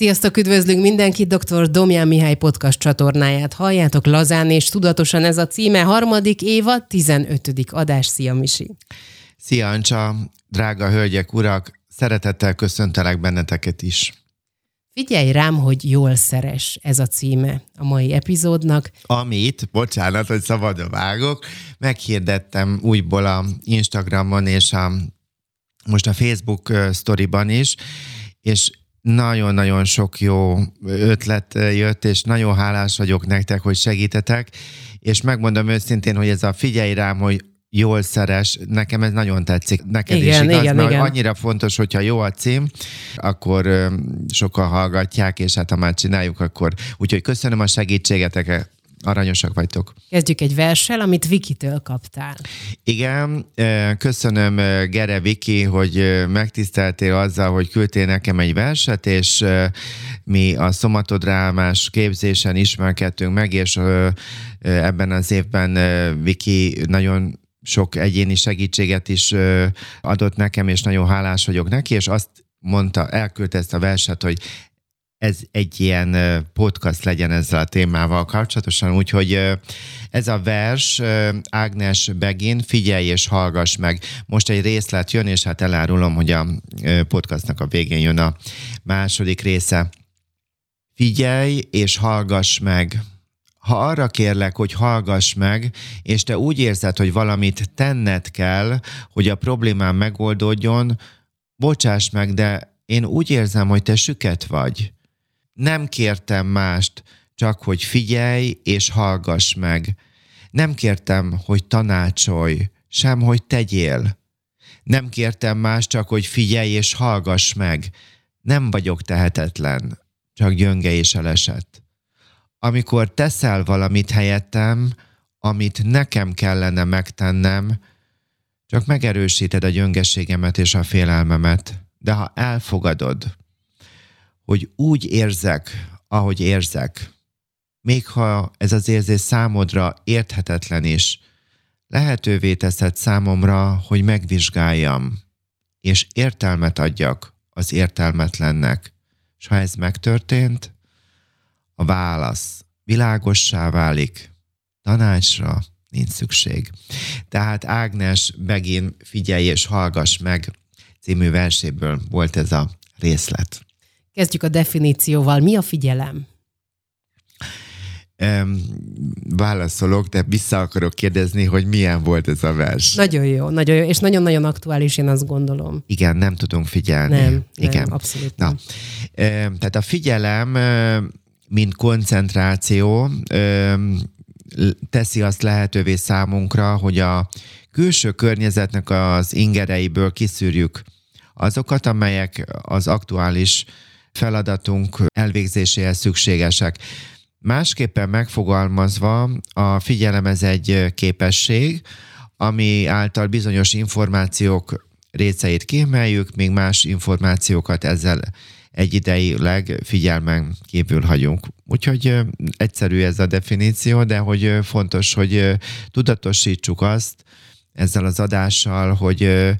Sziasztok, üdvözlünk mindenkit, dr. Domján Mihály podcast csatornáját halljátok lazán és tudatosan ez a címe, harmadik éva, 15. adás. Szia, Misi! Szia, Ancsa, drága hölgyek, urak, szeretettel köszöntelek benneteket is. Figyelj rám, hogy jól szeres ez a címe a mai epizódnak. Amit, bocsánat, hogy szabadon vágok, meghirdettem újból a Instagramon és a, most a Facebook sztoriban is, és nagyon-nagyon sok jó ötlet jött, és nagyon hálás vagyok nektek, hogy segítetek, és megmondom őszintén, hogy ez a figyelj rám, hogy jól szeres, nekem ez nagyon tetszik. Neked igen, is igaz, igen, mert igen. annyira fontos, hogyha jó a cím, akkor ö, sokan hallgatják, és hát ha már csináljuk, akkor úgyhogy köszönöm a segítségeteket, aranyosak vagytok. Kezdjük egy verssel, amit Vikitől kaptál. Igen, köszönöm Gere Viki, hogy megtiszteltél azzal, hogy küldtél nekem egy verset, és mi a szomatodrámás képzésen ismerkedtünk meg, és ebben az évben Viki nagyon sok egyéni segítséget is adott nekem, és nagyon hálás vagyok neki, és azt mondta, elküldte ezt a verset, hogy ez egy ilyen podcast legyen ezzel a témával kapcsolatosan, úgyhogy ez a vers Ágnes Begin, figyelj és hallgass meg. Most egy részlet jön, és hát elárulom, hogy a podcastnak a végén jön a második része. Figyelj és hallgass meg. Ha arra kérlek, hogy hallgass meg, és te úgy érzed, hogy valamit tenned kell, hogy a problémám megoldódjon, bocsáss meg, de én úgy érzem, hogy te süket vagy. Nem kértem mást, csak hogy figyelj és hallgass meg. Nem kértem, hogy tanácsolj, sem hogy tegyél. Nem kértem más, csak hogy figyelj és hallgass meg. Nem vagyok tehetetlen, csak gyönge és elesett. Amikor teszel valamit helyettem, amit nekem kellene megtennem, csak megerősíted a gyöngeségemet és a félelmemet. De ha elfogadod, hogy úgy érzek, ahogy érzek, még ha ez az érzés számodra érthetetlen is, lehetővé teszed számomra, hogy megvizsgáljam, és értelmet adjak az értelmetlennek. És ha ez megtörtént, a válasz világossá válik, tanácsra nincs szükség. Tehát Ágnes Begin figyelj és hallgass meg című verséből volt ez a részlet. Kezdjük a definícióval. Mi a figyelem? Um, válaszolok, de vissza akarok kérdezni, hogy milyen volt ez a vers. Nagyon jó, nagyon jó, és nagyon-nagyon aktuális, én azt gondolom. Igen, nem tudunk figyelni. Nem, Igen. nem abszolút Na, nem. um, tehát a figyelem, mint koncentráció, um, teszi azt lehetővé számunkra, hogy a külső környezetnek az ingereiből kiszűrjük azokat, amelyek az aktuális feladatunk elvégzéséhez szükségesek. Másképpen megfogalmazva, a figyelem ez egy képesség, ami által bizonyos információk részeit kiemeljük, még más információkat ezzel egyidejileg figyelmen kívül hagyunk. Úgyhogy egyszerű ez a definíció, de hogy fontos, hogy tudatosítsuk azt ezzel az adással, hogy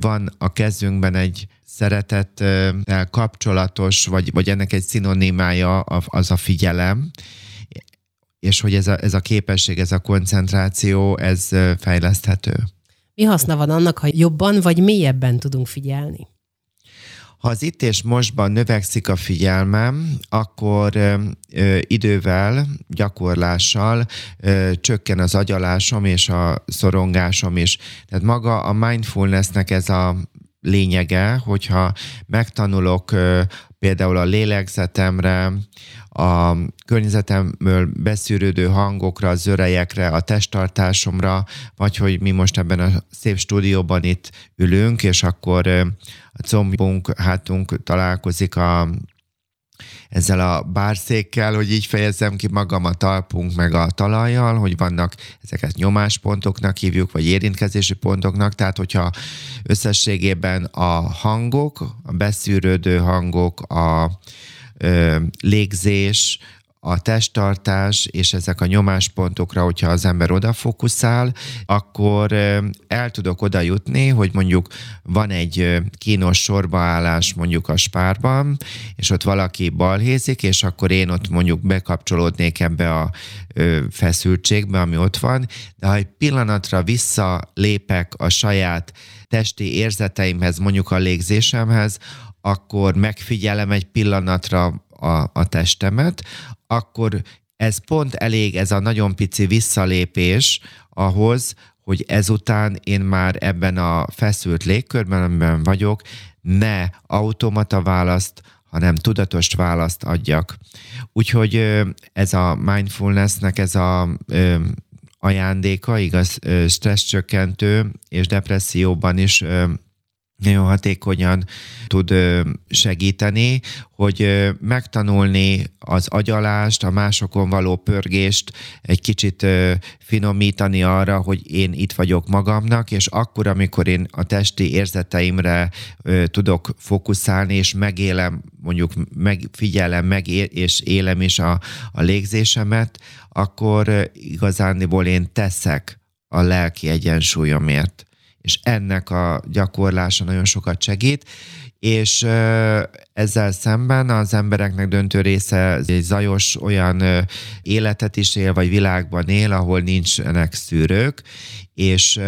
van a kezünkben egy szeretettel kapcsolatos, vagy, vagy ennek egy szinonimája az a figyelem, és hogy ez a, ez a képesség, ez a koncentráció, ez fejleszthető. Mi haszna van annak, ha jobban vagy mélyebben tudunk figyelni? Ha az itt és mostban növekszik a figyelmem, akkor ö, idővel, gyakorlással ö, csökken az agyalásom és a szorongásom is. Tehát maga a mindfulnessnek ez a lényege, hogyha megtanulok például a lélegzetemre, a környezetemből beszűrődő hangokra, zörejekre, a testtartásomra, vagy hogy mi most ebben a szép stúdióban itt ülünk, és akkor a combunk, hátunk találkozik a, ezzel a bárszékkel, hogy így fejezzem ki magam a talpunk meg a talajjal, hogy vannak ezeket nyomáspontoknak hívjuk, vagy érintkezési pontoknak, tehát hogyha összességében a hangok, a beszűrődő hangok, a ö, légzés, a testtartás és ezek a nyomáspontokra, hogyha az ember odafókuszál, akkor el tudok oda jutni, hogy mondjuk van egy kínos sorbaállás mondjuk a spárban, és ott valaki balhézik, és akkor én ott mondjuk bekapcsolódnék ebbe a feszültségbe, ami ott van, de ha egy pillanatra visszalépek a saját testi érzeteimhez, mondjuk a légzésemhez, akkor megfigyelem egy pillanatra a, a testemet, akkor ez pont elég, ez a nagyon pici visszalépés ahhoz, hogy ezután én már ebben a feszült légkörben, amiben vagyok, ne automata választ, hanem tudatos választ adjak. Úgyhogy ez a mindfulnessnek ez a ajándéka, igaz, stresszcsökkentő és depresszióban is nagyon hatékonyan tud segíteni, hogy megtanulni az agyalást, a másokon való pörgést egy kicsit finomítani arra, hogy én itt vagyok magamnak, és akkor, amikor én a testi érzeteimre tudok fókuszálni, és megélem, mondjuk megfigyelem, meg és élem is a, a légzésemet, akkor igazániból én teszek a lelki egyensúlyomért és ennek a gyakorlása nagyon sokat segít, és ezzel szemben az embereknek döntő része egy zajos olyan életet is él, vagy világban él, ahol nincsenek szűrők, és,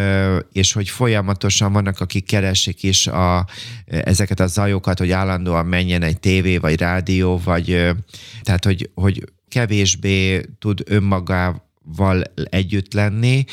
és hogy folyamatosan vannak, akik keresik is a, ezeket a zajokat, hogy állandóan menjen egy tévé, vagy rádió, vagy tehát, hogy, hogy kevésbé tud önmagával együtt lenni,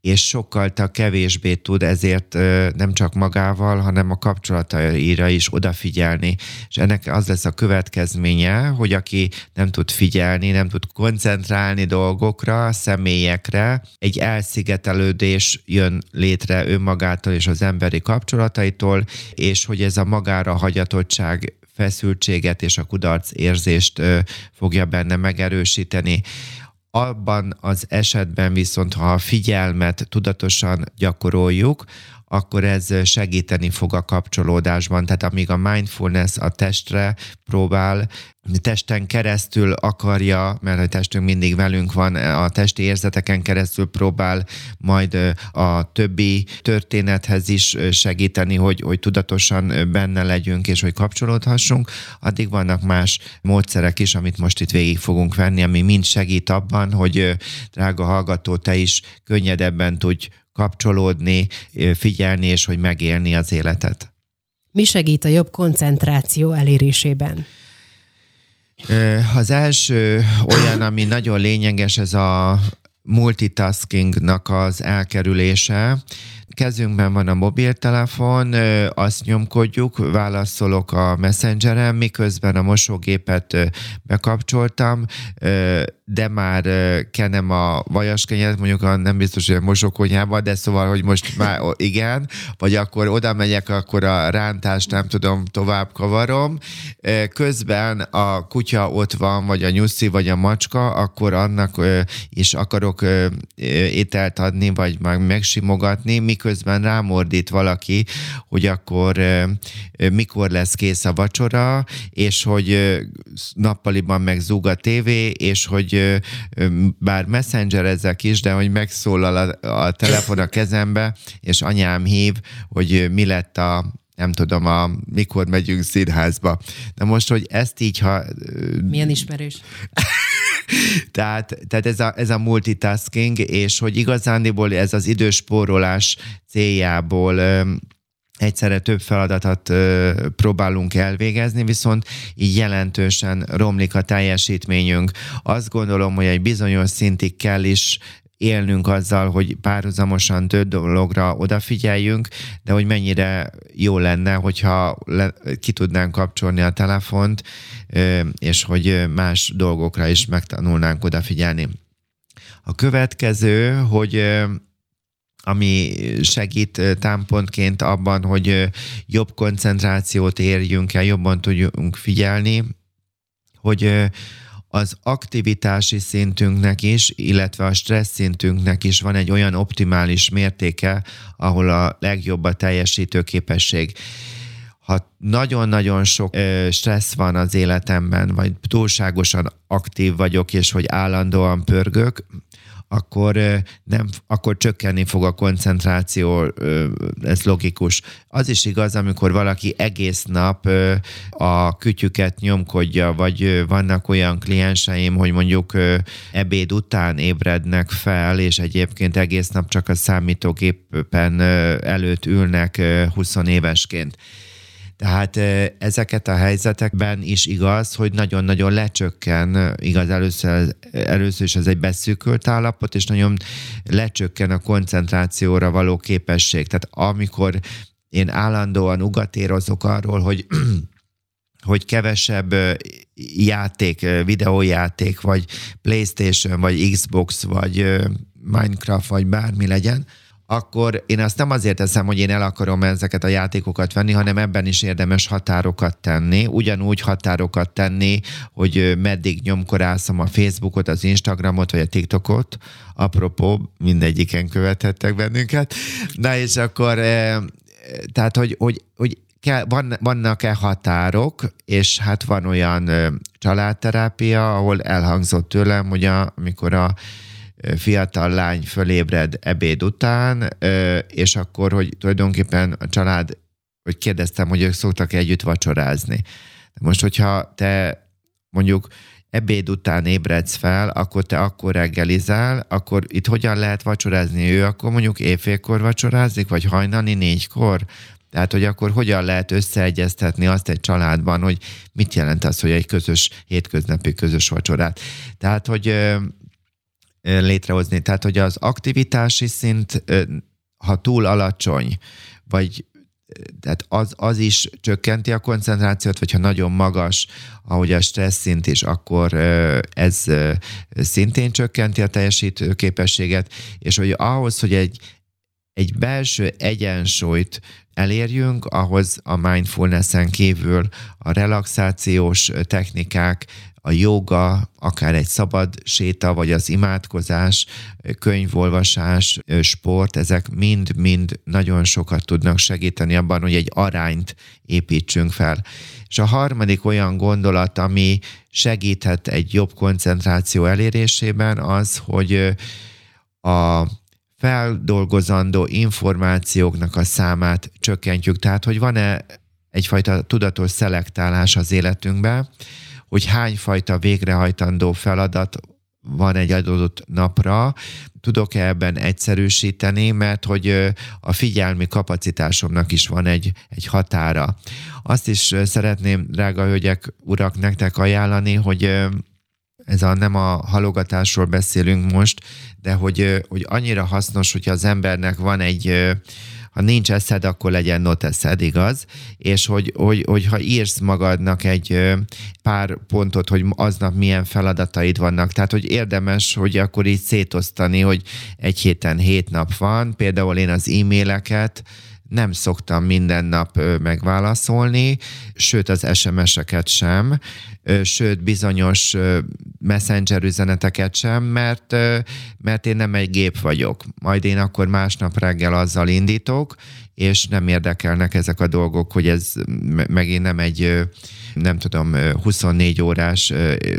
és sokkal kevésbé tud ezért nem csak magával, hanem a kapcsolataira is odafigyelni. És ennek az lesz a következménye, hogy aki nem tud figyelni, nem tud koncentrálni dolgokra, személyekre, egy elszigetelődés jön létre önmagától és az emberi kapcsolataitól, és hogy ez a magára hagyatottság feszültséget és a kudarc érzést fogja benne megerősíteni. Abban az esetben viszont, ha a figyelmet tudatosan gyakoroljuk, akkor ez segíteni fog a kapcsolódásban. Tehát amíg a mindfulness a testre próbál, testen keresztül akarja, mert a testünk mindig velünk van, a testi érzeteken keresztül próbál majd a többi történethez is segíteni, hogy, hogy tudatosan benne legyünk, és hogy kapcsolódhassunk, addig vannak más módszerek is, amit most itt végig fogunk venni, ami mind segít abban, hogy drága hallgató, te is könnyedebben tudj kapcsolódni, figyelni, és hogy megélni az életet. Mi segít a jobb koncentráció elérésében? Az első olyan, ami nagyon lényeges, ez a multitaskingnak az elkerülése kezünkben van a mobiltelefon, azt nyomkodjuk, válaszolok a messengeren, miközben a mosógépet bekapcsoltam, de már kenem a vajaskenyeret, mondjuk a, nem biztos, hogy a mosókonyhába, de szóval, hogy most már igen, vagy akkor oda megyek, akkor a rántást nem tudom, tovább kavarom. Közben a kutya ott van, vagy a nyuszi, vagy a macska, akkor annak is akarok ételt adni, vagy meg megsimogatni, miközben közben rámordít valaki, hogy akkor mikor lesz kész a vacsora, és hogy nappaliban meg zúg a tévé, és hogy bár messenger ezek is, de hogy megszólal a, a telefon a kezembe, és anyám hív, hogy mi lett a nem tudom, a, mikor megyünk színházba. Na most, hogy ezt így, ha... Milyen ismerős? tehát, tehát ez, a, ez a multitasking, és hogy igazándiból ez az időspórolás céljából egyszerre több feladatot ö, próbálunk elvégezni, viszont így jelentősen romlik a teljesítményünk. Azt gondolom, hogy egy bizonyos szintig kell is élnünk azzal, hogy párhuzamosan több dologra odafigyeljünk, de hogy mennyire jó lenne, hogyha le, ki tudnánk kapcsolni a telefont, és hogy más dolgokra is megtanulnánk odafigyelni. A következő, hogy ami segít támpontként abban, hogy jobb koncentrációt érjünk el, jobban tudjunk figyelni, hogy az aktivitási szintünknek is, illetve a stressz szintünknek is van egy olyan optimális mértéke, ahol a legjobb a teljesítő képesség. ha nagyon-nagyon sok ö, stressz van az életemben, vagy túlságosan aktív vagyok, és hogy állandóan pörgök, akkor nem, akkor csökkenni fog a koncentráció, ez logikus. Az is igaz, amikor valaki egész nap a kütyüket nyomkodja, vagy vannak olyan klienseim, hogy mondjuk ebéd után ébrednek fel, és egyébként egész nap csak a számítógépen előtt ülnek 20 évesként tehát ezeket a helyzetekben is igaz, hogy nagyon-nagyon lecsökken, igaz, először, először is ez egy beszűkült állapot, és nagyon lecsökken a koncentrációra való képesség. Tehát amikor én állandóan ugatérozok arról, hogy hogy kevesebb játék, videójáték, vagy Playstation, vagy Xbox, vagy Minecraft, vagy bármi legyen, akkor én azt nem azért teszem, hogy én el akarom ezeket a játékokat venni, hanem ebben is érdemes határokat tenni. Ugyanúgy határokat tenni, hogy meddig nyomkorászom a Facebookot, az Instagramot, vagy a TikTokot. Apropó, mindegyiken követhettek bennünket. Na és akkor, tehát, hogy, hogy, hogy kell, van, vannak-e határok, és hát van olyan családterápia, ahol elhangzott tőlem, hogy a, amikor a fiatal lány fölébred ebéd után, és akkor, hogy tulajdonképpen a család, hogy kérdeztem, hogy ők szoktak együtt vacsorázni. Most, hogyha te mondjuk ebéd után ébredsz fel, akkor te akkor reggelizel, akkor itt hogyan lehet vacsorázni? Ő akkor mondjuk éjfélkor vacsorázik, vagy hajnali négykor? Tehát, hogy akkor hogyan lehet összeegyeztetni azt egy családban, hogy mit jelent az, hogy egy közös, hétköznapi közös vacsorát. Tehát, hogy létrehozni. Tehát, hogy az aktivitási szint, ha túl alacsony, vagy tehát az, az is csökkenti a koncentrációt, vagy ha nagyon magas, ahogy a stressz szint is, akkor ez szintén csökkenti a teljesítő képességet, és hogy ahhoz, hogy egy, egy belső egyensúlyt elérjünk, ahhoz a mindfulness-en kívül a relaxációs technikák, a joga, akár egy szabad séta, vagy az imádkozás, könyvolvasás, sport, ezek mind-mind nagyon sokat tudnak segíteni abban, hogy egy arányt építsünk fel. És a harmadik olyan gondolat, ami segíthet egy jobb koncentráció elérésében, az, hogy a feldolgozandó információknak a számát csökkentjük. Tehát, hogy van-e egyfajta tudatos szelektálás az életünkben, hogy hányfajta végrehajtandó feladat van egy adott napra, tudok-e ebben egyszerűsíteni, mert hogy a figyelmi kapacitásomnak is van egy, egy határa. Azt is szeretném, drága hölgyek, urak, nektek ajánlani, hogy ez a nem a halogatásról beszélünk most, de hogy, hogy annyira hasznos, hogyha az embernek van egy ha nincs eszed, akkor legyen not eszed, igaz? És hogy, hogy, hogy ha írsz magadnak egy pár pontot, hogy aznap milyen feladataid vannak, tehát hogy érdemes, hogy akkor így szétosztani, hogy egy héten hét nap van, például én az e-maileket, nem szoktam minden nap megválaszolni, sőt az SMS-eket sem, sőt bizonyos messenger üzeneteket sem, mert, mert én nem egy gép vagyok. Majd én akkor másnap reggel azzal indítok, és nem érdekelnek ezek a dolgok, hogy ez megint nem egy, nem tudom, 24 órás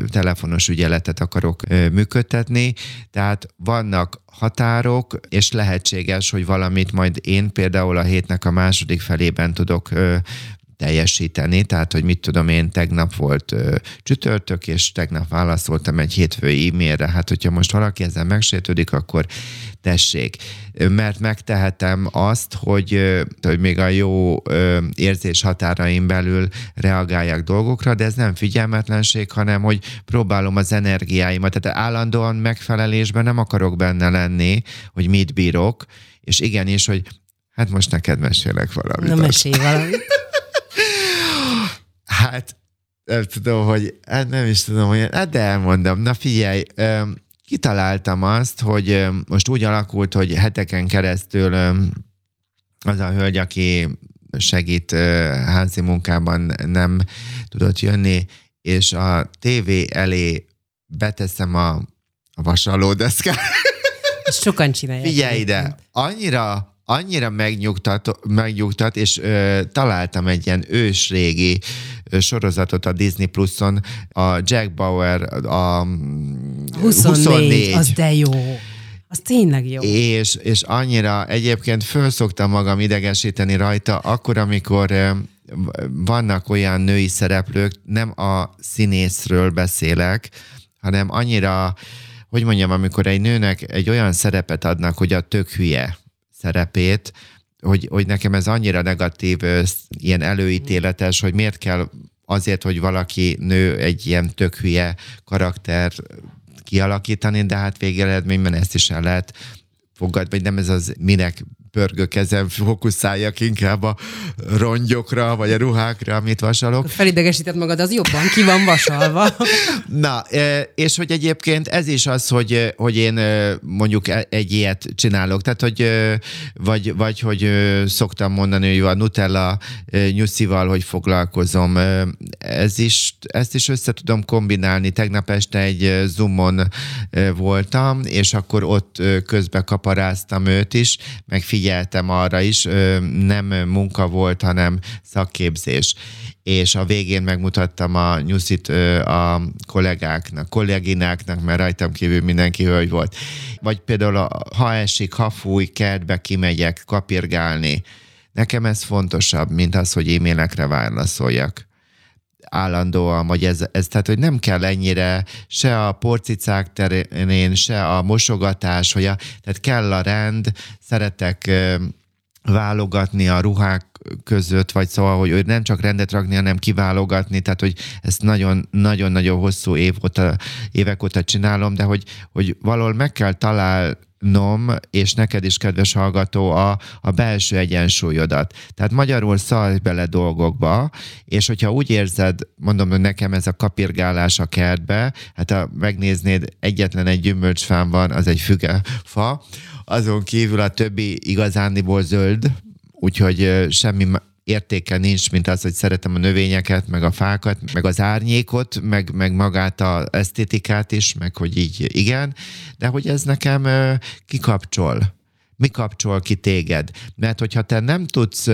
telefonos ügyeletet akarok működtetni. Tehát vannak határok, és lehetséges, hogy valamit majd én például a hétnek a második felében tudok teljesíteni, tehát hogy mit tudom én, tegnap volt ö, csütörtök, és tegnap válaszoltam egy hétfői e-mailre, hát hogyha most valaki ezzel megsértődik, akkor tessék. Mert megtehetem azt, hogy, hogy még a jó érzés határaim belül reagáljak dolgokra, de ez nem figyelmetlenség, hanem hogy próbálom az energiáimat, tehát állandóan megfelelésben nem akarok benne lenni, hogy mit bírok, és igenis, hogy hát most neked mesélek valamit. Na mesélj valamit. Hát nem tudom, hogy, hát nem is tudom, hogy, hát de elmondom. Na figyelj, kitaláltam azt, hogy most úgy alakult, hogy heteken keresztül az a hölgy, aki segít házi munkában nem tudott jönni, és a tévé elé beteszem a, a vasalódeszkát. Sokan csinálják. Figyelj ide, annyira annyira megnyugtat, megnyugtat és ö, találtam egy ilyen ősrégi sorozatot a Disney Pluson, a Jack Bauer, a 24, 24. az de jó. Az tényleg jó. És, és annyira egyébként föl szoktam magam idegesíteni rajta, akkor, amikor vannak olyan női szereplők, nem a színészről beszélek, hanem annyira, hogy mondjam, amikor egy nőnek egy olyan szerepet adnak, hogy a tök hülye szerepét, hogy, hogy nekem ez annyira negatív, ilyen előítéletes, hogy miért kell azért, hogy valaki nő egy ilyen tök hülye karakter kialakítani, de hát végeredményben ezt is el lehet fogadni, vagy nem ez az minek pörgök ezen fókuszáljak inkább a rongyokra, vagy a ruhákra, amit vasalok. Felidegesített magad, az jobban ki van vasalva. Na, e, és hogy egyébként ez is az, hogy, hogy én e, mondjuk e, egy ilyet csinálok, tehát hogy vagy, vagy hogy szoktam mondani, hogy a Nutella nyuszival, hogy foglalkozom. Ez is, ezt is össze tudom kombinálni. Tegnap este egy Zoomon voltam, és akkor ott közbe kaparáztam őt is, meg figyeltem arra is, nem munka volt, hanem szakképzés. És a végén megmutattam a nyuszit a kollégáknak, kollégináknak, mert rajtam kívül mindenki hölgy volt. Vagy például, ha esik, ha fúj, kertbe kimegyek kapirgálni. Nekem ez fontosabb, mint az, hogy e-mailekre válaszoljak állandóan, vagy ez, ez, tehát hogy nem kell ennyire se a porcicák terén, se a mosogatás, hogy a, tehát kell a rend, szeretek válogatni a ruhák között, vagy szóval, hogy nem csak rendet rakni, hanem kiválogatni, tehát hogy ezt nagyon-nagyon hosszú év óta, évek óta csinálom, de hogy, hogy valahol meg kell talál, nom, és neked is, kedves hallgató, a, a belső egyensúlyodat. Tehát magyarul szállj bele dolgokba, és hogyha úgy érzed, mondom, hogy nekem ez a kapirgálás a kertbe, hát ha megnéznéd, egyetlen egy gyümölcsfám van, az egy fügefa, azon kívül a többi igazándiból zöld, úgyhogy semmi értéke nincs, mint az, hogy szeretem a növényeket, meg a fákat, meg az árnyékot, meg, meg magát a esztétikát is, meg hogy így igen, de hogy ez nekem kikapcsol mi kapcsol ki téged. Mert hogyha te nem tudsz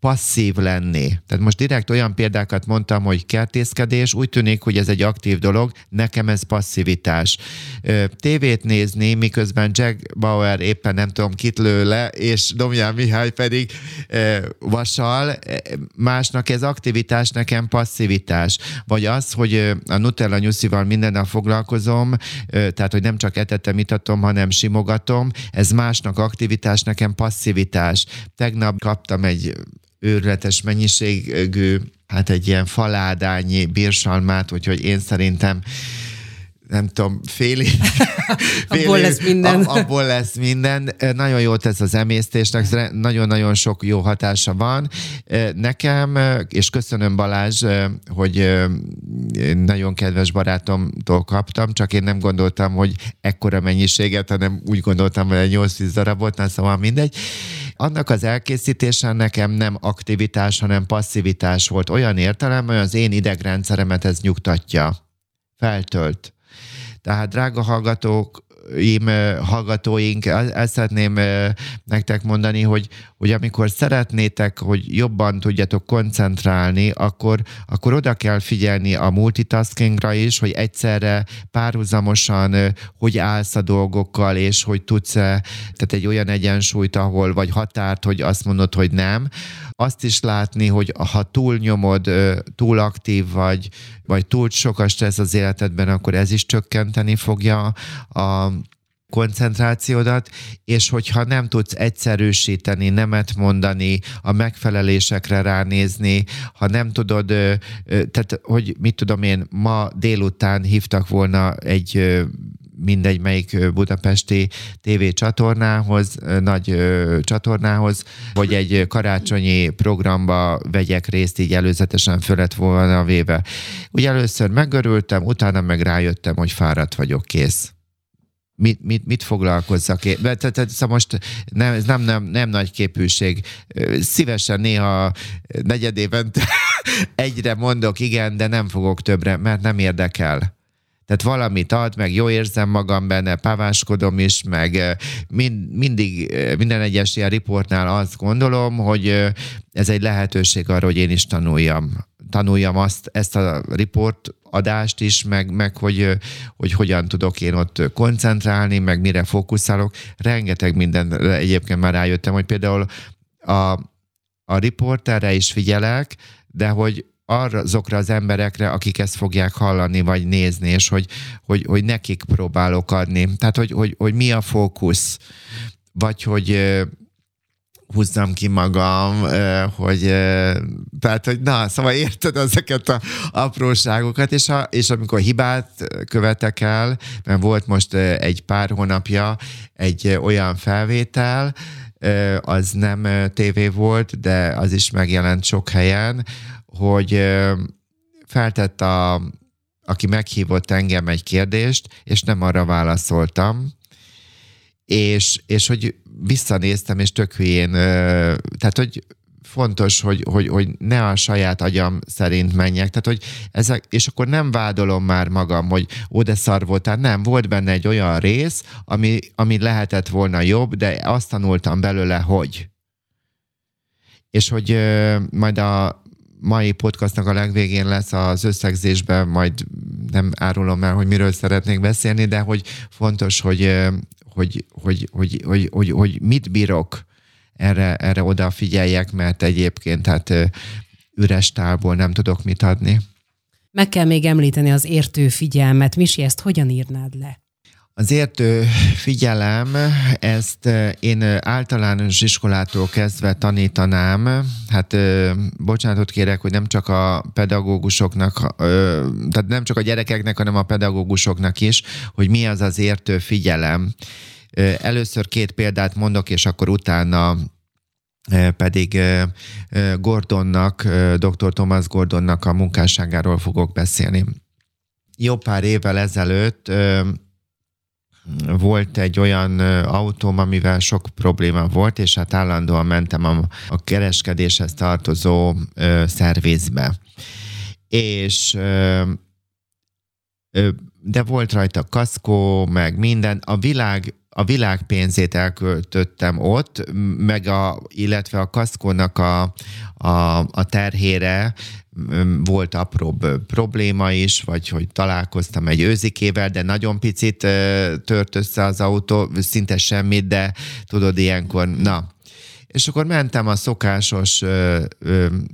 passzív lenni, tehát most direkt olyan példákat mondtam, hogy kertészkedés, úgy tűnik, hogy ez egy aktív dolog, nekem ez passzivitás. Tévét nézni, miközben Jack Bauer éppen nem tudom kit lő le, és Domján Mihály pedig vasal, másnak ez aktivitás, nekem passzivitás. Vagy az, hogy a Nutella nyuszival minden nap foglalkozom, tehát, hogy nem csak etetem, itatom, hanem simogatom, ez másnak aktivitás, aktivitás, nekem passzivitás. Tegnap kaptam egy őrületes mennyiségű, hát egy ilyen faládányi bírsalmát, úgyhogy én szerintem nem tudom, fél év. fél abból év, lesz minden. abból lesz minden. Nagyon jó tesz az emésztésnek, nagyon-nagyon sok jó hatása van. Nekem, és köszönöm Balázs, hogy nagyon kedves barátomtól kaptam, csak én nem gondoltam, hogy ekkora mennyiséget, hanem úgy gondoltam, hogy egy 8-10 darabot, na szóval mindegy. Annak az elkészítése nekem nem aktivitás, hanem passzivitás volt. Olyan értelemben, hogy az én idegrendszeremet ez nyugtatja feltölt. Tehát drága hallgatók, hallgatóink, ezt szeretném nektek mondani, hogy, hogy amikor szeretnétek, hogy jobban tudjatok koncentrálni, akkor, akkor oda kell figyelni a multitaskingra is, hogy egyszerre párhuzamosan hogy állsz a dolgokkal, és hogy tudsz tehát egy olyan egyensúlyt, ahol vagy határt, hogy azt mondod, hogy nem. Azt is látni, hogy ha túl nyomod, túl aktív vagy, vagy túl sok a stressz az életedben, akkor ez is csökkenteni fogja a koncentrációdat, és hogyha nem tudsz egyszerűsíteni, nemet mondani, a megfelelésekre ránézni, ha nem tudod, tehát hogy mit tudom én, ma délután hívtak volna egy mindegy melyik budapesti TV csatornához, nagy csatornához, hogy egy karácsonyi programba vegyek részt, így előzetesen fölet volna véve. Ugye először megörültem, utána meg rájöttem, hogy fáradt vagyok, kész mit, mit, mit foglalkozzak én. Tehát, szóval most nem, ez nem, nem, nem nagy képűség. Szívesen néha negyed évente egyre mondok igen, de nem fogok többre, mert nem érdekel. Tehát valamit ad, meg jó érzem magam benne, páváskodom is, meg mind, mindig, minden egyes ilyen riportnál azt gondolom, hogy ez egy lehetőség arra, hogy én is tanuljam. Tanuljam azt, ezt a riport adást is, meg, meg hogy, hogy hogyan tudok én ott koncentrálni, meg mire fókuszálok. Rengeteg minden egyébként már rájöttem, hogy például a, a riporterre is figyelek, de hogy arra, azokra az emberekre, akik ezt fogják hallani, vagy nézni, és hogy, hogy, hogy nekik próbálok adni. Tehát, hogy, hogy, hogy mi a fókusz, vagy hogy húzzam ki magam, hogy tehát, hogy na, szóval érted ezeket a apróságokat, és, a, és amikor hibát követek el, mert volt most egy pár hónapja egy olyan felvétel, az nem tévé volt, de az is megjelent sok helyen, hogy feltett a, aki meghívott engem egy kérdést, és nem arra válaszoltam, és, és hogy visszanéztem, és tök hülyén, tehát hogy fontos, hogy, hogy, hogy ne a saját agyam szerint menjek, tehát hogy ezek, és akkor nem vádolom már magam, hogy ó, de szar voltál, nem, volt benne egy olyan rész, ami, ami lehetett volna jobb, de azt tanultam belőle, hogy. És hogy majd a mai podcastnak a legvégén lesz az összegzésben, majd nem árulom el, hogy miről szeretnék beszélni, de hogy fontos, hogy, hogy, hogy, hogy, hogy, hogy, hogy mit bírok, erre, erre odafigyeljek, mert egyébként hát üres tálból nem tudok mit adni. Meg kell még említeni az értő figyelmet. Misi, ezt hogyan írnád le? Az értő figyelem, ezt én általános iskolától kezdve tanítanám. Hát bocsánatot kérek, hogy nem csak a pedagógusoknak, tehát nem csak a gyerekeknek, hanem a pedagógusoknak is, hogy mi az az értő figyelem. Először két példát mondok, és akkor utána pedig Gordonnak, dr. Thomas Gordonnak a munkásságáról fogok beszélni. Jó pár évvel ezelőtt volt egy olyan autóm, amivel sok probléma volt, és hát állandóan mentem a, a kereskedéshez tartozó ö, szervizbe. És ö, ö, de volt rajta kaszkó, meg minden. A világ a világ pénzét elköltöttem ott, meg a, illetve a kaszkónak a, a, a terhére volt apróbb probléma is, vagy hogy találkoztam egy őzikével, de nagyon picit tört össze az autó, szinte semmit, de tudod, ilyenkor, na, és akkor mentem a szokásos,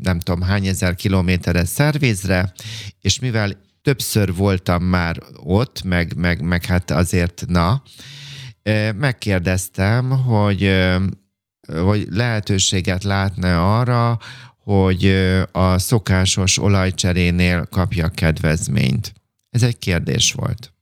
nem tudom hány ezer kilométeres szervizre, és mivel többször voltam már ott, meg, meg, meg hát azért, na, megkérdeztem, hogy, hogy lehetőséget látna arra, hogy a szokásos olajcserénél kapja kedvezményt. Ez egy kérdés volt.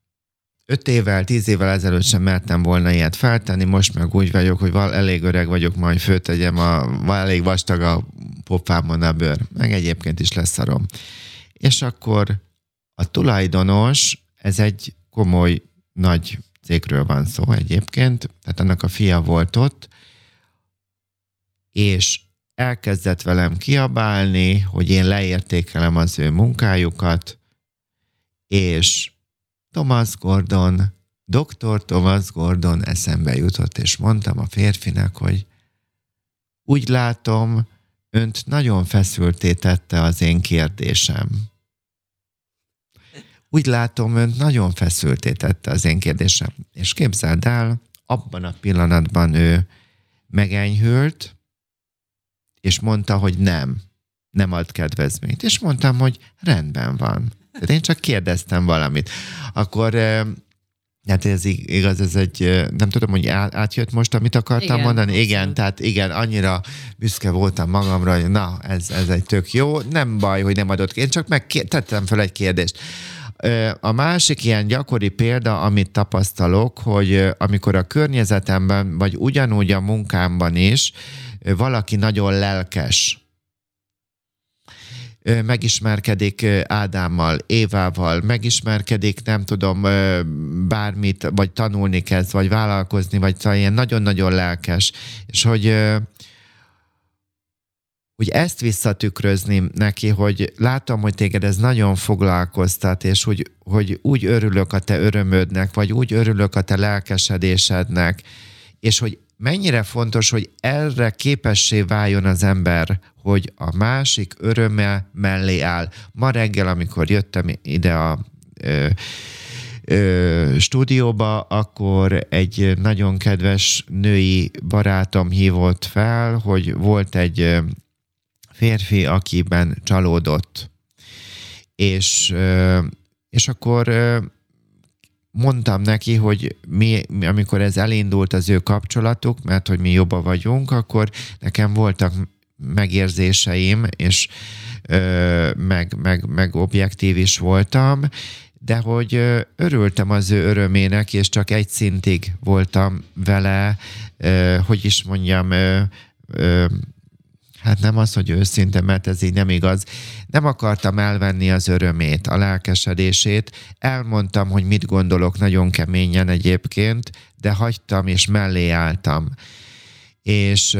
Öt évvel, tíz évvel ezelőtt sem mertem volna ilyet feltenni, most meg úgy vagyok, hogy val elég öreg vagyok, majd főtegyem, a, elég vastag a popámon a bőr, meg egyébként is lesz szarom. És akkor a tulajdonos, ez egy komoly, nagy cégről van szó egyébként, tehát annak a fia volt ott, és elkezdett velem kiabálni, hogy én leértékelem az ő munkájukat, és Thomas Gordon, dr. Thomas Gordon eszembe jutott, és mondtam a férfinek, hogy úgy látom, önt nagyon feszülté tette az én kérdésem. Úgy látom, önt nagyon feszülté tette az én kérdésem. És képzeld el, abban a pillanatban ő megenyhült, és mondta, hogy nem, nem ad kedvezményt. És mondtam, hogy rendben van. Tehát én csak kérdeztem valamit. Akkor Hát ez igaz, ez egy, nem tudom, hogy átjött most, amit akartam igen, mondani. Igen, tehát igen, annyira büszke voltam magamra, hogy na, ez, ez egy tök jó. Nem baj, hogy nem adott. Én csak megtettem fel egy kérdést. A másik ilyen gyakori példa, amit tapasztalok, hogy amikor a környezetemben, vagy ugyanúgy a munkámban is, valaki nagyon lelkes, megismerkedik Ádámmal, Évával, megismerkedik, nem tudom, bármit, vagy tanulni kezd, vagy vállalkozni, vagy szóval ilyen nagyon-nagyon lelkes, és hogy hogy ezt visszatükrözni neki, hogy látom, hogy téged ez nagyon foglalkoztat, és hogy, hogy úgy örülök a te örömödnek, vagy úgy örülök a te lelkesedésednek, és hogy mennyire fontos, hogy erre képessé váljon az ember, hogy a másik öröme mellé áll. Ma reggel, amikor jöttem ide a ö, ö, stúdióba, akkor egy nagyon kedves női barátom hívott fel, hogy volt egy férfi, akiben csalódott. És, és akkor mondtam neki, hogy mi, amikor ez elindult az ő kapcsolatuk, mert hogy mi jobban vagyunk, akkor nekem voltak megérzéseim, és meg, meg, meg objektív is voltam, de hogy örültem az ő örömének, és csak egy szintig voltam vele, hogy is mondjam, Hát nem az, hogy őszinte, mert ez így nem igaz. Nem akartam elvenni az örömét, a lelkesedését. Elmondtam, hogy mit gondolok nagyon keményen egyébként, de hagytam és mellé álltam. És,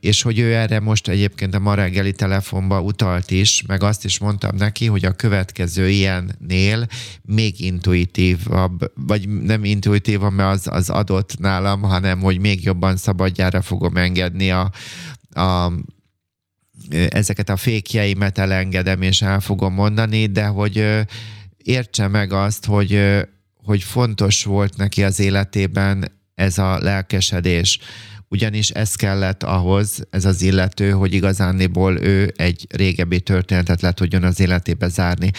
és hogy ő erre most egyébként a ma reggeli telefonba utalt is, meg azt is mondtam neki, hogy a következő ilyennél még intuitívabb, vagy nem intuitívabb, mert az, az adott nálam, hanem hogy még jobban szabadjára fogom engedni a, a ezeket a fékjeimet elengedem és el fogom mondani, de hogy értse meg azt, hogy, hogy fontos volt neki az életében ez a lelkesedés. Ugyanis ez kellett ahhoz, ez az illető, hogy igazániból ő egy régebbi történetet le tudjon az életébe zárni.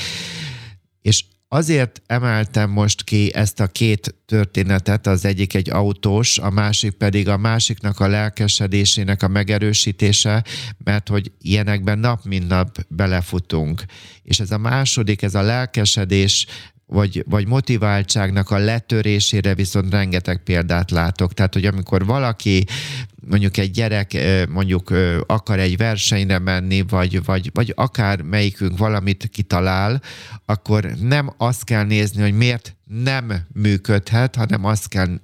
És Azért emeltem most ki ezt a két történetet, az egyik egy autós, a másik pedig a másiknak a lelkesedésének a megerősítése, mert hogy ilyenekben nap mint nap belefutunk. És ez a második, ez a lelkesedés vagy, vagy motiváltságnak a letörésére viszont rengeteg példát látok. Tehát, hogy amikor valaki, mondjuk egy gyerek mondjuk akar egy versenyre menni, vagy, vagy, vagy akár melyikünk valamit kitalál, akkor nem azt kell nézni, hogy miért nem működhet, hanem azt kell,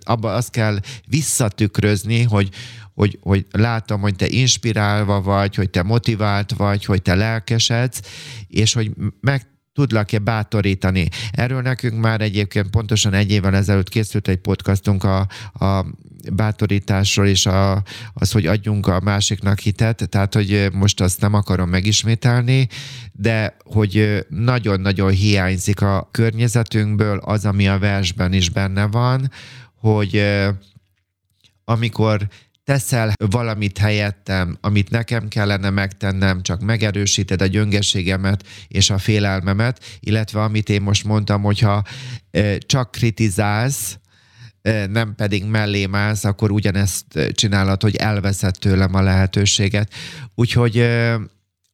abba azt kell visszatükrözni, hogy, hogy, hogy látom, hogy te inspirálva vagy, hogy te motivált vagy, hogy te lelkesedsz, és hogy meg tudlak-e bátorítani. Erről nekünk már egyébként pontosan egy évvel ezelőtt készült egy podcastunk a, a bátorításról és a, az, hogy adjunk a másiknak hitet, tehát hogy most azt nem akarom megismételni, de hogy nagyon-nagyon hiányzik a környezetünkből az, ami a versben is benne van, hogy amikor teszel valamit helyettem, amit nekem kellene megtennem, csak megerősíted a gyöngeségemet és a félelmemet, illetve amit én most mondtam, hogyha csak kritizálsz, nem pedig mellém állsz, akkor ugyanezt csinálod, hogy elveszed tőlem a lehetőséget. Úgyhogy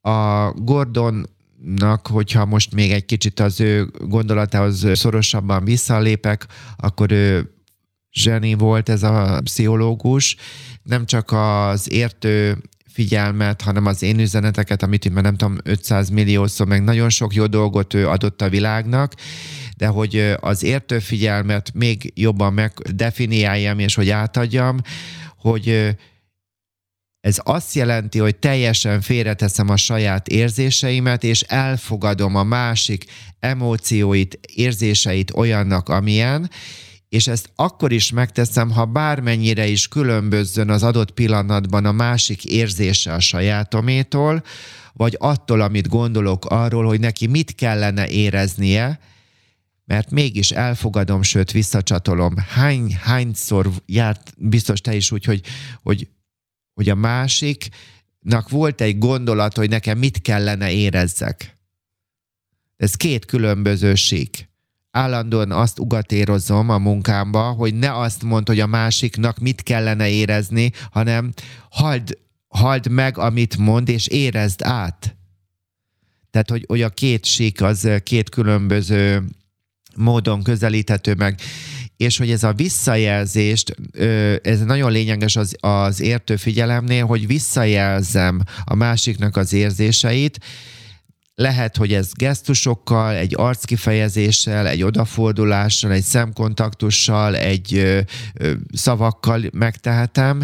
a Gordon hogyha most még egy kicsit az ő gondolatához szorosabban visszalépek, akkor ő zseni volt ez a pszichológus, nem csak az értő figyelmet, hanem az én üzeneteket, amit én nem tudom, 500 milliószor, meg nagyon sok jó dolgot ő adott a világnak, de hogy az értő figyelmet még jobban megdefiniáljam, és hogy átadjam, hogy ez azt jelenti, hogy teljesen félreteszem a saját érzéseimet, és elfogadom a másik emócióit, érzéseit olyannak, amilyen, és ezt akkor is megteszem, ha bármennyire is különbözzön az adott pillanatban a másik érzése a sajátométól, vagy attól, amit gondolok arról, hogy neki mit kellene éreznie, mert mégis elfogadom, sőt visszacsatolom. Hány, hányszor járt, biztos te is úgy, hogy, hogy, hogy a másiknak volt egy gondolat, hogy nekem mit kellene érezzek. Ez két különböző sík állandóan azt ugatérozom a munkámba, hogy ne azt mond, hogy a másiknak mit kellene érezni, hanem hald, hald meg, amit mond, és érezd át. Tehát, hogy, hogy a két sík az két különböző módon közelíthető meg, és hogy ez a visszajelzést, ez nagyon lényeges az, az értő figyelemnél, hogy visszajelzem a másiknak az érzéseit, lehet, hogy ez gesztusokkal, egy arckifejezéssel, egy odafordulással, egy szemkontaktussal, egy ö, ö, szavakkal megtehetem,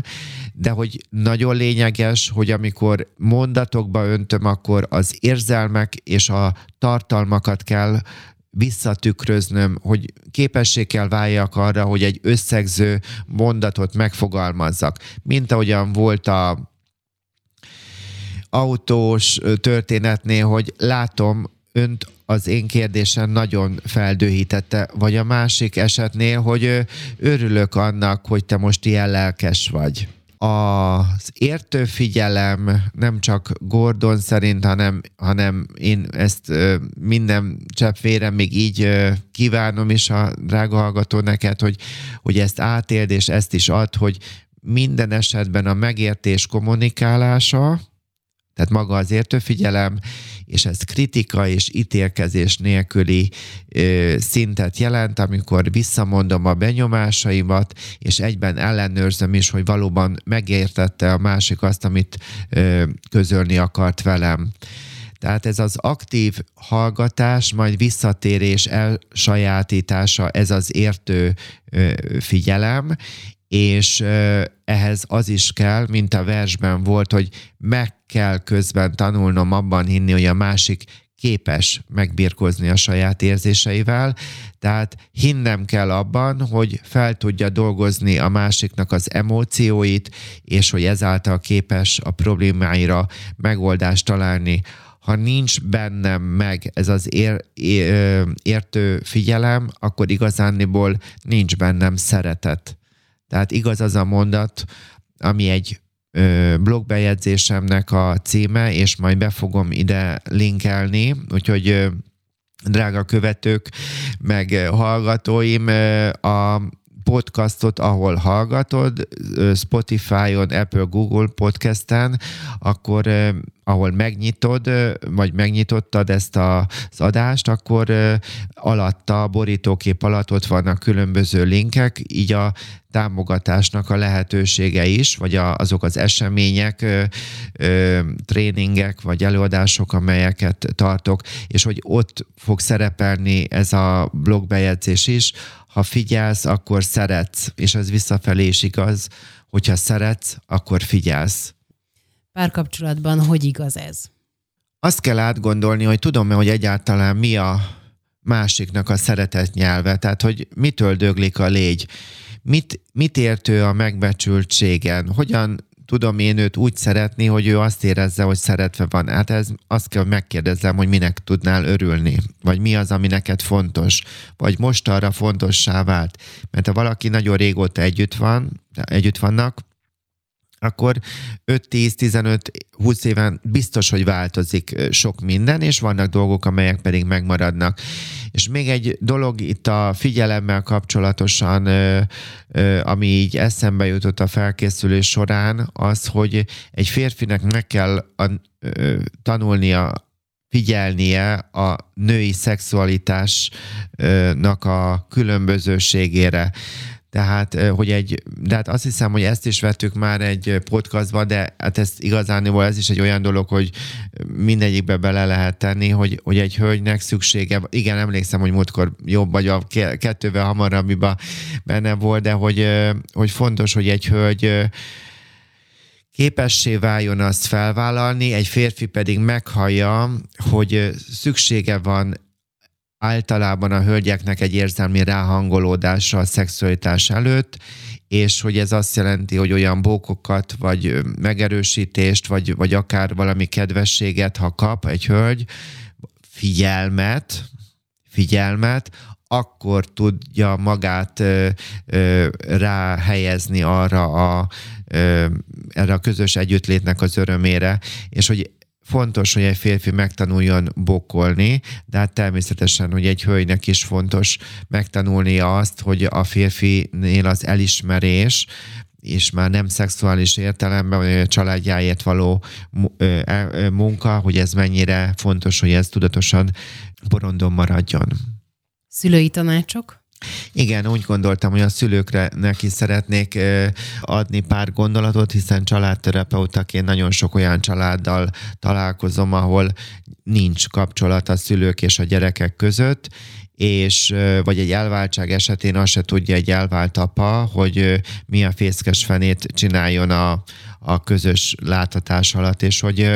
de hogy nagyon lényeges, hogy amikor mondatokba öntöm, akkor az érzelmek és a tartalmakat kell visszatükröznöm, hogy képessé kell váljak arra, hogy egy összegző mondatot megfogalmazzak. Mint ahogyan volt a autós történetnél, hogy látom önt az én kérdésen nagyon feldőhítette, vagy a másik esetnél, hogy örülök annak, hogy te most ilyen lelkes vagy. Az értő figyelem nem csak Gordon szerint, hanem, hanem én ezt minden csepp vérem még így kívánom is a drága hallgató neked, hogy, hogy ezt átéld, és ezt is ad, hogy minden esetben a megértés kommunikálása, tehát maga az értőfigyelem, és ez kritika és ítélkezés nélküli ö, szintet jelent, amikor visszamondom a benyomásaimat, és egyben ellenőrzöm is, hogy valóban megértette a másik azt, amit ö, közölni akart velem. Tehát ez az aktív hallgatás, majd visszatérés elsajátítása, ez az értő figyelem, és ehhez az is kell, mint a versben volt, hogy meg kell közben tanulnom abban hinni, hogy a másik képes megbirkózni a saját érzéseivel, tehát hinnem kell abban, hogy fel tudja dolgozni a másiknak az emócióit, és hogy ezáltal képes a problémáira megoldást találni. Ha nincs bennem meg ez az ér, ér, értő figyelem, akkor igazániból nincs bennem szeretet. Tehát igaz az a mondat, ami egy blogbejegyzésemnek a címe, és majd be fogom ide linkelni, úgyhogy drága követők, meg hallgatóim, a podcastot, ahol hallgatod, Spotify-on, Apple, Google podcasten, akkor ahol megnyitod, vagy megnyitottad ezt a, az adást, akkor alatta, a borítókép alatt ott vannak különböző linkek, így a támogatásnak a lehetősége is, vagy a, azok az események, ö, tréningek, vagy előadások, amelyeket tartok, és hogy ott fog szerepelni ez a blogbejegyzés is, ha figyelsz, akkor szeretsz, és ez visszafelé is igaz, hogyha szeretsz, akkor figyelsz. Párkapcsolatban hogy igaz ez? Azt kell átgondolni, hogy tudom-e, hogy egyáltalán mi a másiknak a szeretet nyelve, tehát hogy mitől döglik a légy, mit, mit értő a megbecsültségen, hogyan tudom én őt úgy szeretni, hogy ő azt érezze, hogy szeretve van. Hát ez azt kell, hogy megkérdezzem, hogy minek tudnál örülni, vagy mi az, ami neked fontos, vagy most arra fontossá vált. Mert ha valaki nagyon régóta együtt van, együtt vannak, akkor 5-10-15-20 éven biztos, hogy változik sok minden, és vannak dolgok, amelyek pedig megmaradnak. És még egy dolog itt a figyelemmel kapcsolatosan, ami így eszembe jutott a felkészülés során, az, hogy egy férfinek meg kell tanulnia figyelnie a női szexualitásnak a különbözőségére. Tehát, hogy egy, de hát azt hiszem, hogy ezt is vettük már egy podcastba, de hát ez igazán ez is egy olyan dolog, hogy mindegyikbe bele lehet tenni, hogy, hogy egy hölgynek szüksége, igen, emlékszem, hogy múltkor jobb vagy a kettővel hamarabbiba benne volt, de hogy, hogy fontos, hogy egy hölgy képessé váljon azt felvállalni, egy férfi pedig meghallja, hogy szüksége van általában a hölgyeknek egy érzelmi ráhangolódása a szexualitás előtt, és hogy ez azt jelenti, hogy olyan bókokat, vagy megerősítést, vagy, vagy akár valami kedvességet, ha kap egy hölgy, figyelmet, figyelmet, akkor tudja magát ö, ö, ráhelyezni arra a, ö, erre a közös együttlétnek az örömére, és hogy fontos, hogy egy férfi megtanuljon bokolni, de hát természetesen, hogy egy hölgynek is fontos megtanulnia azt, hogy a férfinél az elismerés, és már nem szexuális értelemben, vagy a családjáért való munka, hogy ez mennyire fontos, hogy ez tudatosan porondon maradjon. Szülői tanácsok? Igen, úgy gondoltam, hogy a szülőkre neki szeretnék adni pár gondolatot, hiszen családterapeutaként nagyon sok olyan családdal találkozom, ahol nincs kapcsolat a szülők és a gyerekek között, és vagy egy elváltság esetén azt se tudja egy elvált apa, hogy mi a fészkes fenét csináljon a, a közös láthatás alatt, és hogy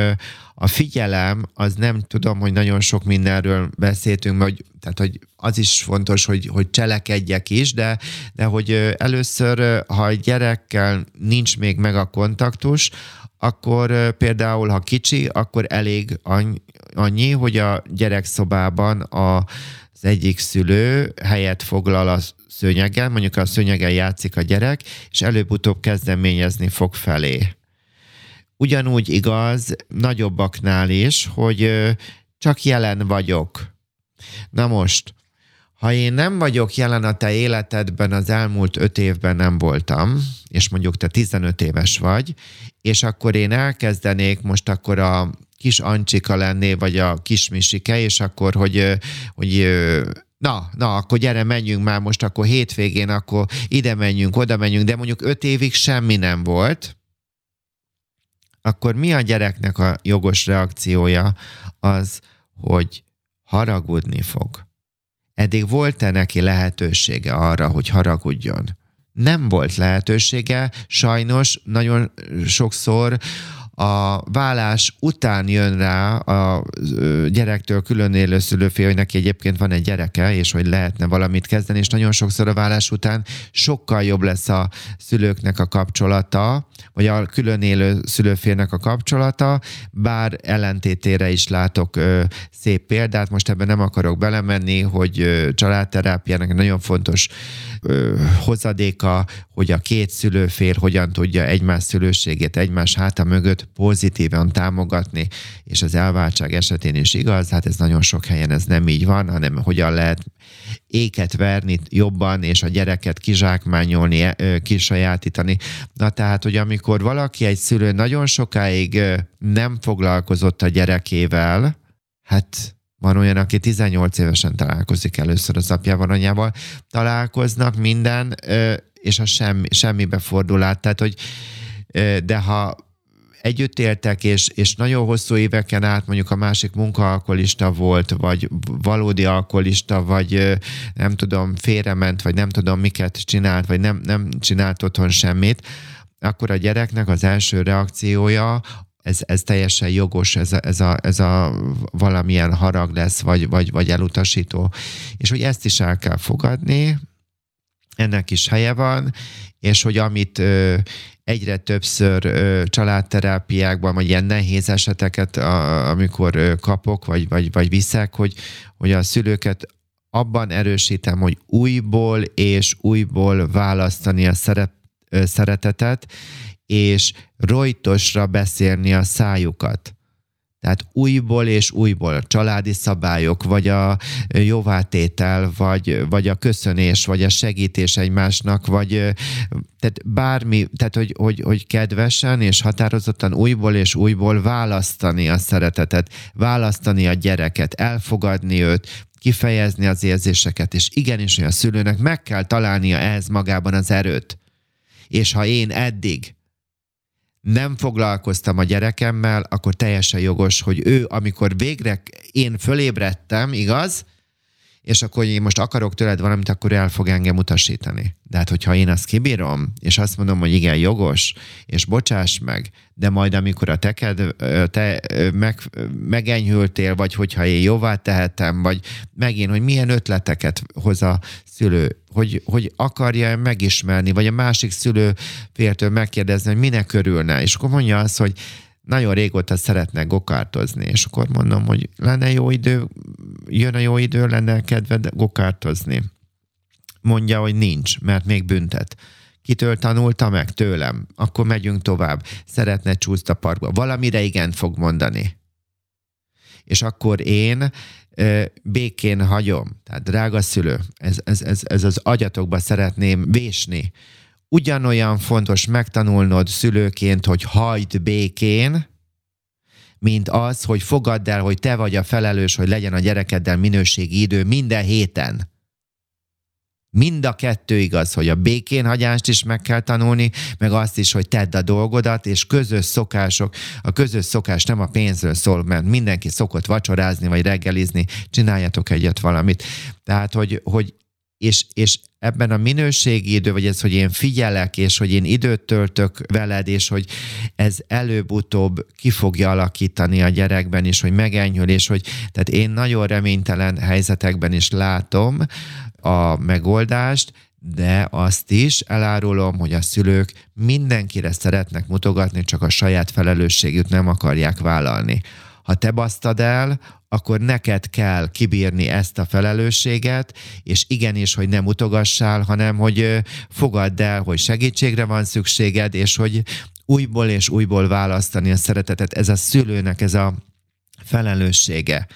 a figyelem, az nem tudom, hogy nagyon sok mindenről beszéltünk, hogy, tehát, hogy az is fontos, hogy, hogy cselekedjek is, de, de hogy először, ha egy gyerekkel nincs még meg a kontaktus, akkor például, ha kicsi, akkor elég annyi, hogy a gyerekszobában a, az egyik szülő helyet foglal a szőnyegen, mondjuk a szőnyegen játszik a gyerek, és előbb-utóbb kezdeményezni fog felé. Ugyanúgy igaz nagyobbaknál is, hogy csak jelen vagyok. Na most, ha én nem vagyok jelen a te életedben, az elmúlt öt évben nem voltam, és mondjuk te 15 éves vagy, és akkor én elkezdenék most akkor a kis Ancsika lenné, vagy a kis Misike, és akkor, hogy, hogy na, na, akkor gyere, menjünk már most, akkor hétvégén, akkor ide menjünk, oda menjünk, de mondjuk öt évig semmi nem volt, akkor mi a gyereknek a jogos reakciója? Az, hogy haragudni fog. Eddig volt-e neki lehetősége arra, hogy haragudjon? Nem volt lehetősége, sajnos nagyon sokszor a vállás után jön rá a gyerektől külön élő szülőfél, hogy neki egyébként van egy gyereke, és hogy lehetne valamit kezdeni, és nagyon sokszor a vállás után sokkal jobb lesz a szülőknek a kapcsolata, vagy a külön élő szülőfélnek a kapcsolata, bár ellentétére is látok ö, szép példát, most ebben nem akarok belemenni, hogy ö, családterápiának nagyon fontos ö, hozadéka, hogy a két szülőfél hogyan tudja egymás szülőségét egymás háta mögött pozitívan támogatni, és az elváltság esetén is igaz, hát ez nagyon sok helyen ez nem így van, hanem hogyan lehet éket verni jobban, és a gyereket kizsákmányolni, kisajátítani. Na tehát, hogy amikor valaki, egy szülő nagyon sokáig nem foglalkozott a gyerekével, hát van olyan, aki 18 évesen találkozik először az apjával, anyával, találkoznak minden, és a semmi, semmibe fordul át. Tehát, hogy de ha együtt éltek, és, és nagyon hosszú éveken át mondjuk a másik munkaalkolista volt, vagy valódi alkolista, vagy nem tudom, félrement, vagy nem tudom miket csinált, vagy nem, nem csinált otthon semmit, akkor a gyereknek az első reakciója ez, ez teljesen jogos, ez a, ez, a, ez a valamilyen harag lesz, vagy, vagy, vagy elutasító. És hogy ezt is el kell fogadni, ennek is helye van, és hogy amit egyre többször ö, családterápiákban, vagy ilyen nehéz eseteket, a, amikor ö, kapok, vagy, vagy, vagy viszek, hogy, hogy a szülőket abban erősítem, hogy újból és újból választani a szerep, ö, szeretetet, és rojtosra beszélni a szájukat. Tehát újból és újból családi szabályok, vagy a jóvátétel, vagy, vagy a köszönés, vagy a segítés egymásnak, vagy tehát bármi, tehát hogy, hogy, hogy kedvesen és határozottan újból és újból választani a szeretetet, választani a gyereket, elfogadni őt, kifejezni az érzéseket, és igenis, hogy a szülőnek meg kell találnia ehhez magában az erőt. És ha én eddig nem foglalkoztam a gyerekemmel, akkor teljesen jogos, hogy ő, amikor végre én fölébredtem, igaz? És akkor én most akarok tőled valamit, akkor el fog engem utasítani. De hát, hogyha én azt kibírom, és azt mondom, hogy igen, jogos, és bocsáss meg, de majd amikor a teked, te meg, megenyhültél, vagy hogyha én jóvá tehetem, vagy megint, hogy milyen ötleteket hoz a szülő, hogy, hogy akarja megismerni, vagy a másik szülő féltől megkérdezni, hogy minek örülne, és akkor mondja azt, hogy nagyon régóta szeretne gokártozni, és akkor mondom, hogy lenne jó idő, jön a jó idő, lenne kedved gokártozni. Mondja, hogy nincs, mert még büntet. Kitől tanulta meg? Tőlem. Akkor megyünk tovább. Szeretne csúszt a parkba. Valamire igen fog mondani. És akkor én békén hagyom. Tehát drága szülő, ez, ez, ez, ez az agyatokba szeretném vésni. Ugyanolyan fontos megtanulnod szülőként, hogy hagyd békén, mint az, hogy fogadd el, hogy te vagy a felelős, hogy legyen a gyerekeddel minőségi idő minden héten. Mind a kettő igaz, hogy a békén hagyást is meg kell tanulni, meg azt is, hogy tedd a dolgodat, és közös szokások. A közös szokás nem a pénzről szól, mert mindenki szokott vacsorázni, vagy reggelizni, csináljatok egyet valamit. Tehát, hogy, hogy és, és ebben a minőségi idő, vagy ez, hogy én figyelek, és hogy én időt töltök veled, és hogy ez előbb-utóbb ki fogja alakítani a gyerekben is, hogy megenyhül, és hogy tehát én nagyon reménytelen helyzetekben is látom a megoldást, de azt is elárulom, hogy a szülők mindenkire szeretnek mutogatni, csak a saját felelősségük nem akarják vállalni. Ha te basztad el, akkor neked kell kibírni ezt a felelősséget, és igenis, hogy nem utogassál, hanem hogy fogadd el, hogy segítségre van szükséged, és hogy újból és újból választani a szeretetet. Ez a szülőnek ez a felelőssége.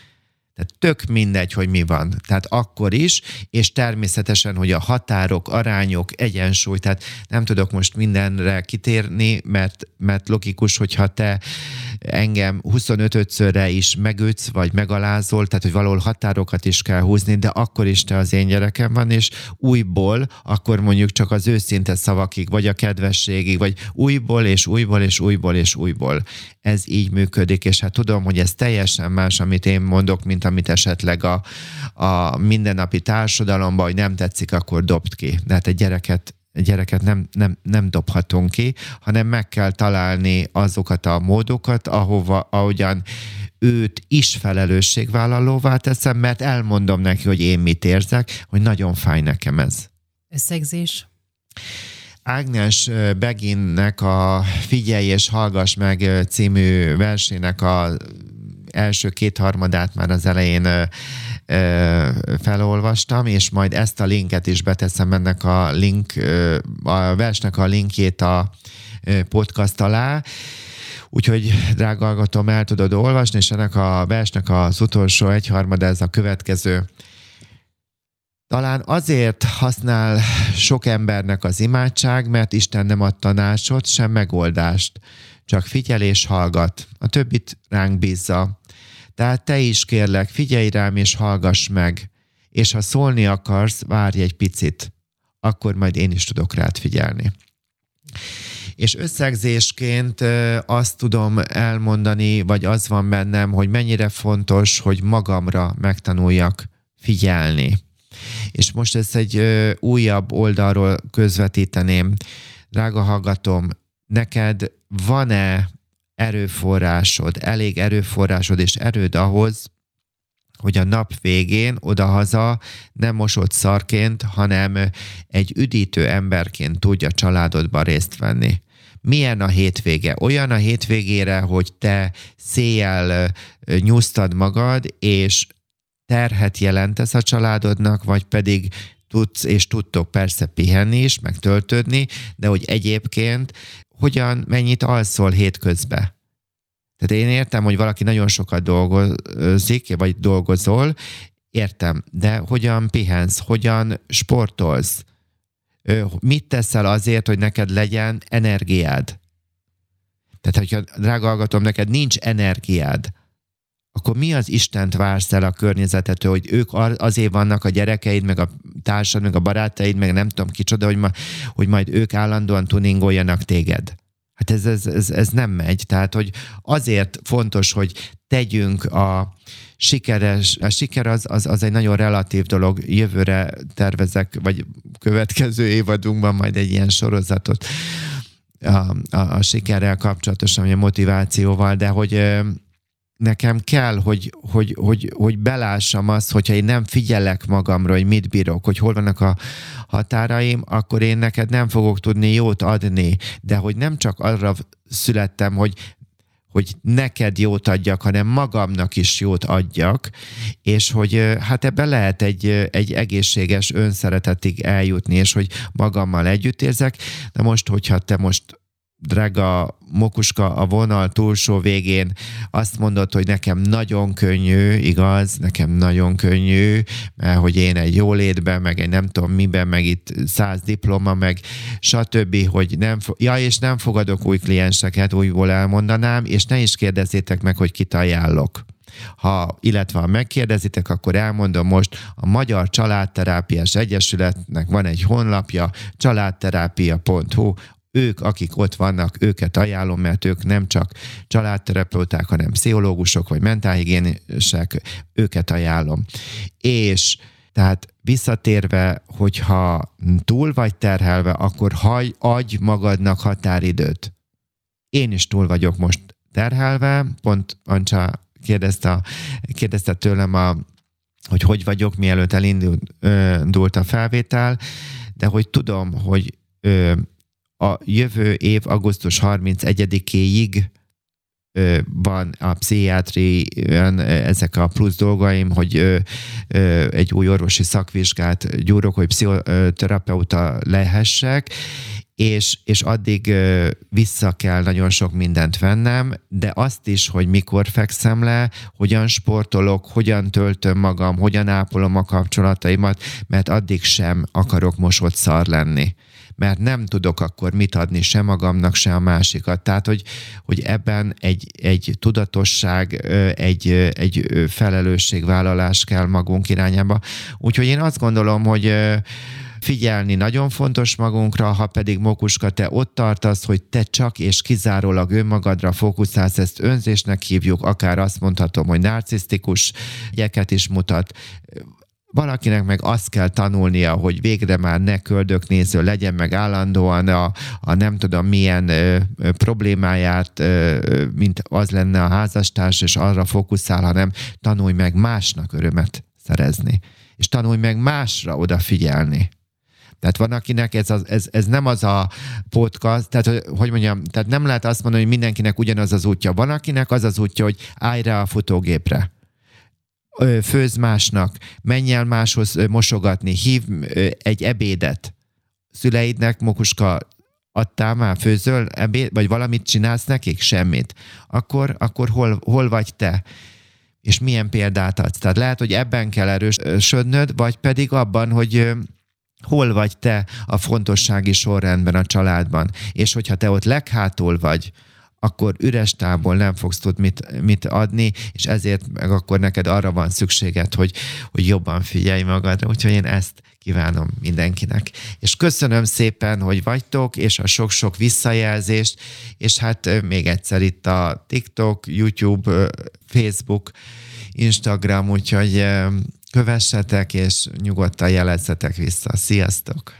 Tehát tök mindegy, hogy mi van. Tehát akkor is, és természetesen, hogy a határok, arányok, egyensúly, tehát nem tudok most mindenre kitérni, mert, mert logikus, hogyha te engem 25-szörre is megütsz, vagy megalázol, tehát hogy valahol határokat is kell húzni, de akkor is te az én gyerekem van, és újból, akkor mondjuk csak az őszinte szavakig, vagy a kedvességig, vagy újból, és újból, és újból, és újból. Ez így működik, és hát tudom, hogy ez teljesen más, amit én mondok, mint amit esetleg a, a mindennapi társadalomban, hogy nem tetszik, akkor dobd ki. De hát egy gyereket gyereket nem, nem, nem dobhatunk ki, hanem meg kell találni azokat a módokat, ahova, ahogyan őt is felelősségvállalóvá teszem, mert elmondom neki, hogy én mit érzek, hogy nagyon fáj nekem ez. Összegzés? Ágnes Beginnek a Figyelj és hallgass meg című versének a első kétharmadát már az elején felolvastam, és majd ezt a linket is beteszem ennek a link, a versnek a linkjét a podcast alá. Úgyhogy, drága hallgatom, el tudod olvasni, és ennek a versnek az utolsó egyharmad, ez a következő. Talán azért használ sok embernek az imádság, mert Isten nem ad tanácsot, sem megoldást. Csak figyel és hallgat. A többit ránk bízza. Tehát te is kérlek, figyelj rám és hallgass meg, és ha szólni akarsz, várj egy picit, akkor majd én is tudok rád figyelni. És összegzésként azt tudom elmondani, vagy az van bennem, hogy mennyire fontos, hogy magamra megtanuljak figyelni. És most ezt egy újabb oldalról közvetíteném. Drága hallgatom, neked van-e erőforrásod, elég erőforrásod és erőd ahhoz, hogy a nap végén odahaza nem mosott szarként, hanem egy üdítő emberként tudja családodban részt venni. Milyen a hétvége? Olyan a hétvégére, hogy te széjjel nyúztad magad, és terhet jelentesz a családodnak, vagy pedig tudsz és tudtok persze pihenni is, meg töltődni, de hogy egyébként hogyan, mennyit alszol hétközben. Tehát én értem, hogy valaki nagyon sokat dolgozik, vagy dolgozol, értem, de hogyan pihensz, hogyan sportolsz, mit teszel azért, hogy neked legyen energiád? Tehát, hogyha, drága hallgatom, neked nincs energiád, akkor mi az Istent vársz el a környezetetől, hogy ők azért vannak a gyerekeid, meg a társad, meg a barátaid, meg nem tudom kicsoda, hogy, ma, hogy majd ők állandóan tuningoljanak téged. Hát ez, ez, ez, ez nem megy. Tehát, hogy azért fontos, hogy tegyünk a sikeres, a siker az, az, az egy nagyon relatív dolog. Jövőre tervezek, vagy következő évadunkban majd egy ilyen sorozatot a, a, a sikerrel kapcsolatosan, vagy a motivációval, de hogy nekem kell, hogy, hogy, hogy, hogy belássam azt, hogyha én nem figyelek magamra, hogy mit bírok, hogy hol vannak a határaim, akkor én neked nem fogok tudni jót adni. De hogy nem csak arra születtem, hogy hogy neked jót adjak, hanem magamnak is jót adjak, és hogy hát ebben lehet egy, egy egészséges önszeretetig eljutni, és hogy magammal együtt érzek. De most, hogyha te most drága Mokuska a vonal túlsó végén azt mondott, hogy nekem nagyon könnyű, igaz, nekem nagyon könnyű, mert hogy én egy jólétben, meg egy nem tudom miben, meg itt száz diploma, meg stb., hogy nem, ja, és nem fogadok új klienseket, újból elmondanám, és ne is kérdezzétek meg, hogy kit ajánlok. Ha, illetve ha megkérdezitek, akkor elmondom most, a Magyar Családterápiás Egyesületnek van egy honlapja, családterápia.hu, ők, akik ott vannak, őket ajánlom, mert ők nem csak családterapeuták, hanem pszichológusok vagy mentálhigiénisek, őket ajánlom. És tehát visszatérve, hogyha túl vagy terhelve, akkor haj, adj magadnak határidőt. Én is túl vagyok most terhelve, pont Ancsa kérdezte, kérdezte tőlem, a, hogy hogy vagyok, mielőtt elindult a felvétel, de hogy tudom, hogy ö, a jövő év augusztus 31-éig van a pszichiátrián ezek a plusz dolgaim, hogy egy új orvosi szakvizsgát gyúrok, hogy pszichoterapeuta lehessek, és, és addig vissza kell nagyon sok mindent vennem, de azt is, hogy mikor fekszem le, hogyan sportolok, hogyan töltöm magam, hogyan ápolom a kapcsolataimat, mert addig sem akarok mosott szar lenni mert nem tudok akkor mit adni sem magamnak, sem a másikat. Tehát, hogy, hogy ebben egy, egy tudatosság, egy, egy felelősségvállalás kell magunk irányába. Úgyhogy én azt gondolom, hogy figyelni nagyon fontos magunkra, ha pedig Mokuska, te ott tartasz, hogy te csak és kizárólag önmagadra fókuszálsz, ezt önzésnek hívjuk, akár azt mondhatom, hogy narcisztikus jegyeket is mutat, Valakinek meg azt kell tanulnia, hogy végre már ne köldöknéző legyen, meg állandóan a, a nem tudom milyen ö, problémáját, ö, mint az lenne a házastárs, és arra fókuszál, hanem tanulj meg másnak örömet szerezni. És tanulj meg másra odafigyelni. Tehát van, akinek ez, az, ez, ez nem az a podcast, tehát hogy mondjam, tehát nem lehet azt mondani, hogy mindenkinek ugyanaz az útja. Van, akinek az az útja, hogy állj rá a futógépre főz másnak, menj el máshoz mosogatni, hív egy ebédet. Szüleidnek, Mokuska, adtál már, főzöl ebéd, vagy valamit csinálsz nekik? Semmit. Akkor, akkor hol, hol vagy te? És milyen példát adsz? Tehát lehet, hogy ebben kell erősödnöd, vagy pedig abban, hogy hol vagy te a fontossági sorrendben a családban. És hogyha te ott leghátul vagy, akkor üres tából nem fogsz tudni mit, mit adni, és ezért meg akkor neked arra van szükséged, hogy, hogy jobban figyelj magadra. Úgyhogy én ezt kívánom mindenkinek. És köszönöm szépen, hogy vagytok, és a sok-sok visszajelzést, és hát még egyszer itt a TikTok, YouTube, Facebook, Instagram, úgyhogy kövessetek, és nyugodtan jelezzetek vissza. Sziasztok!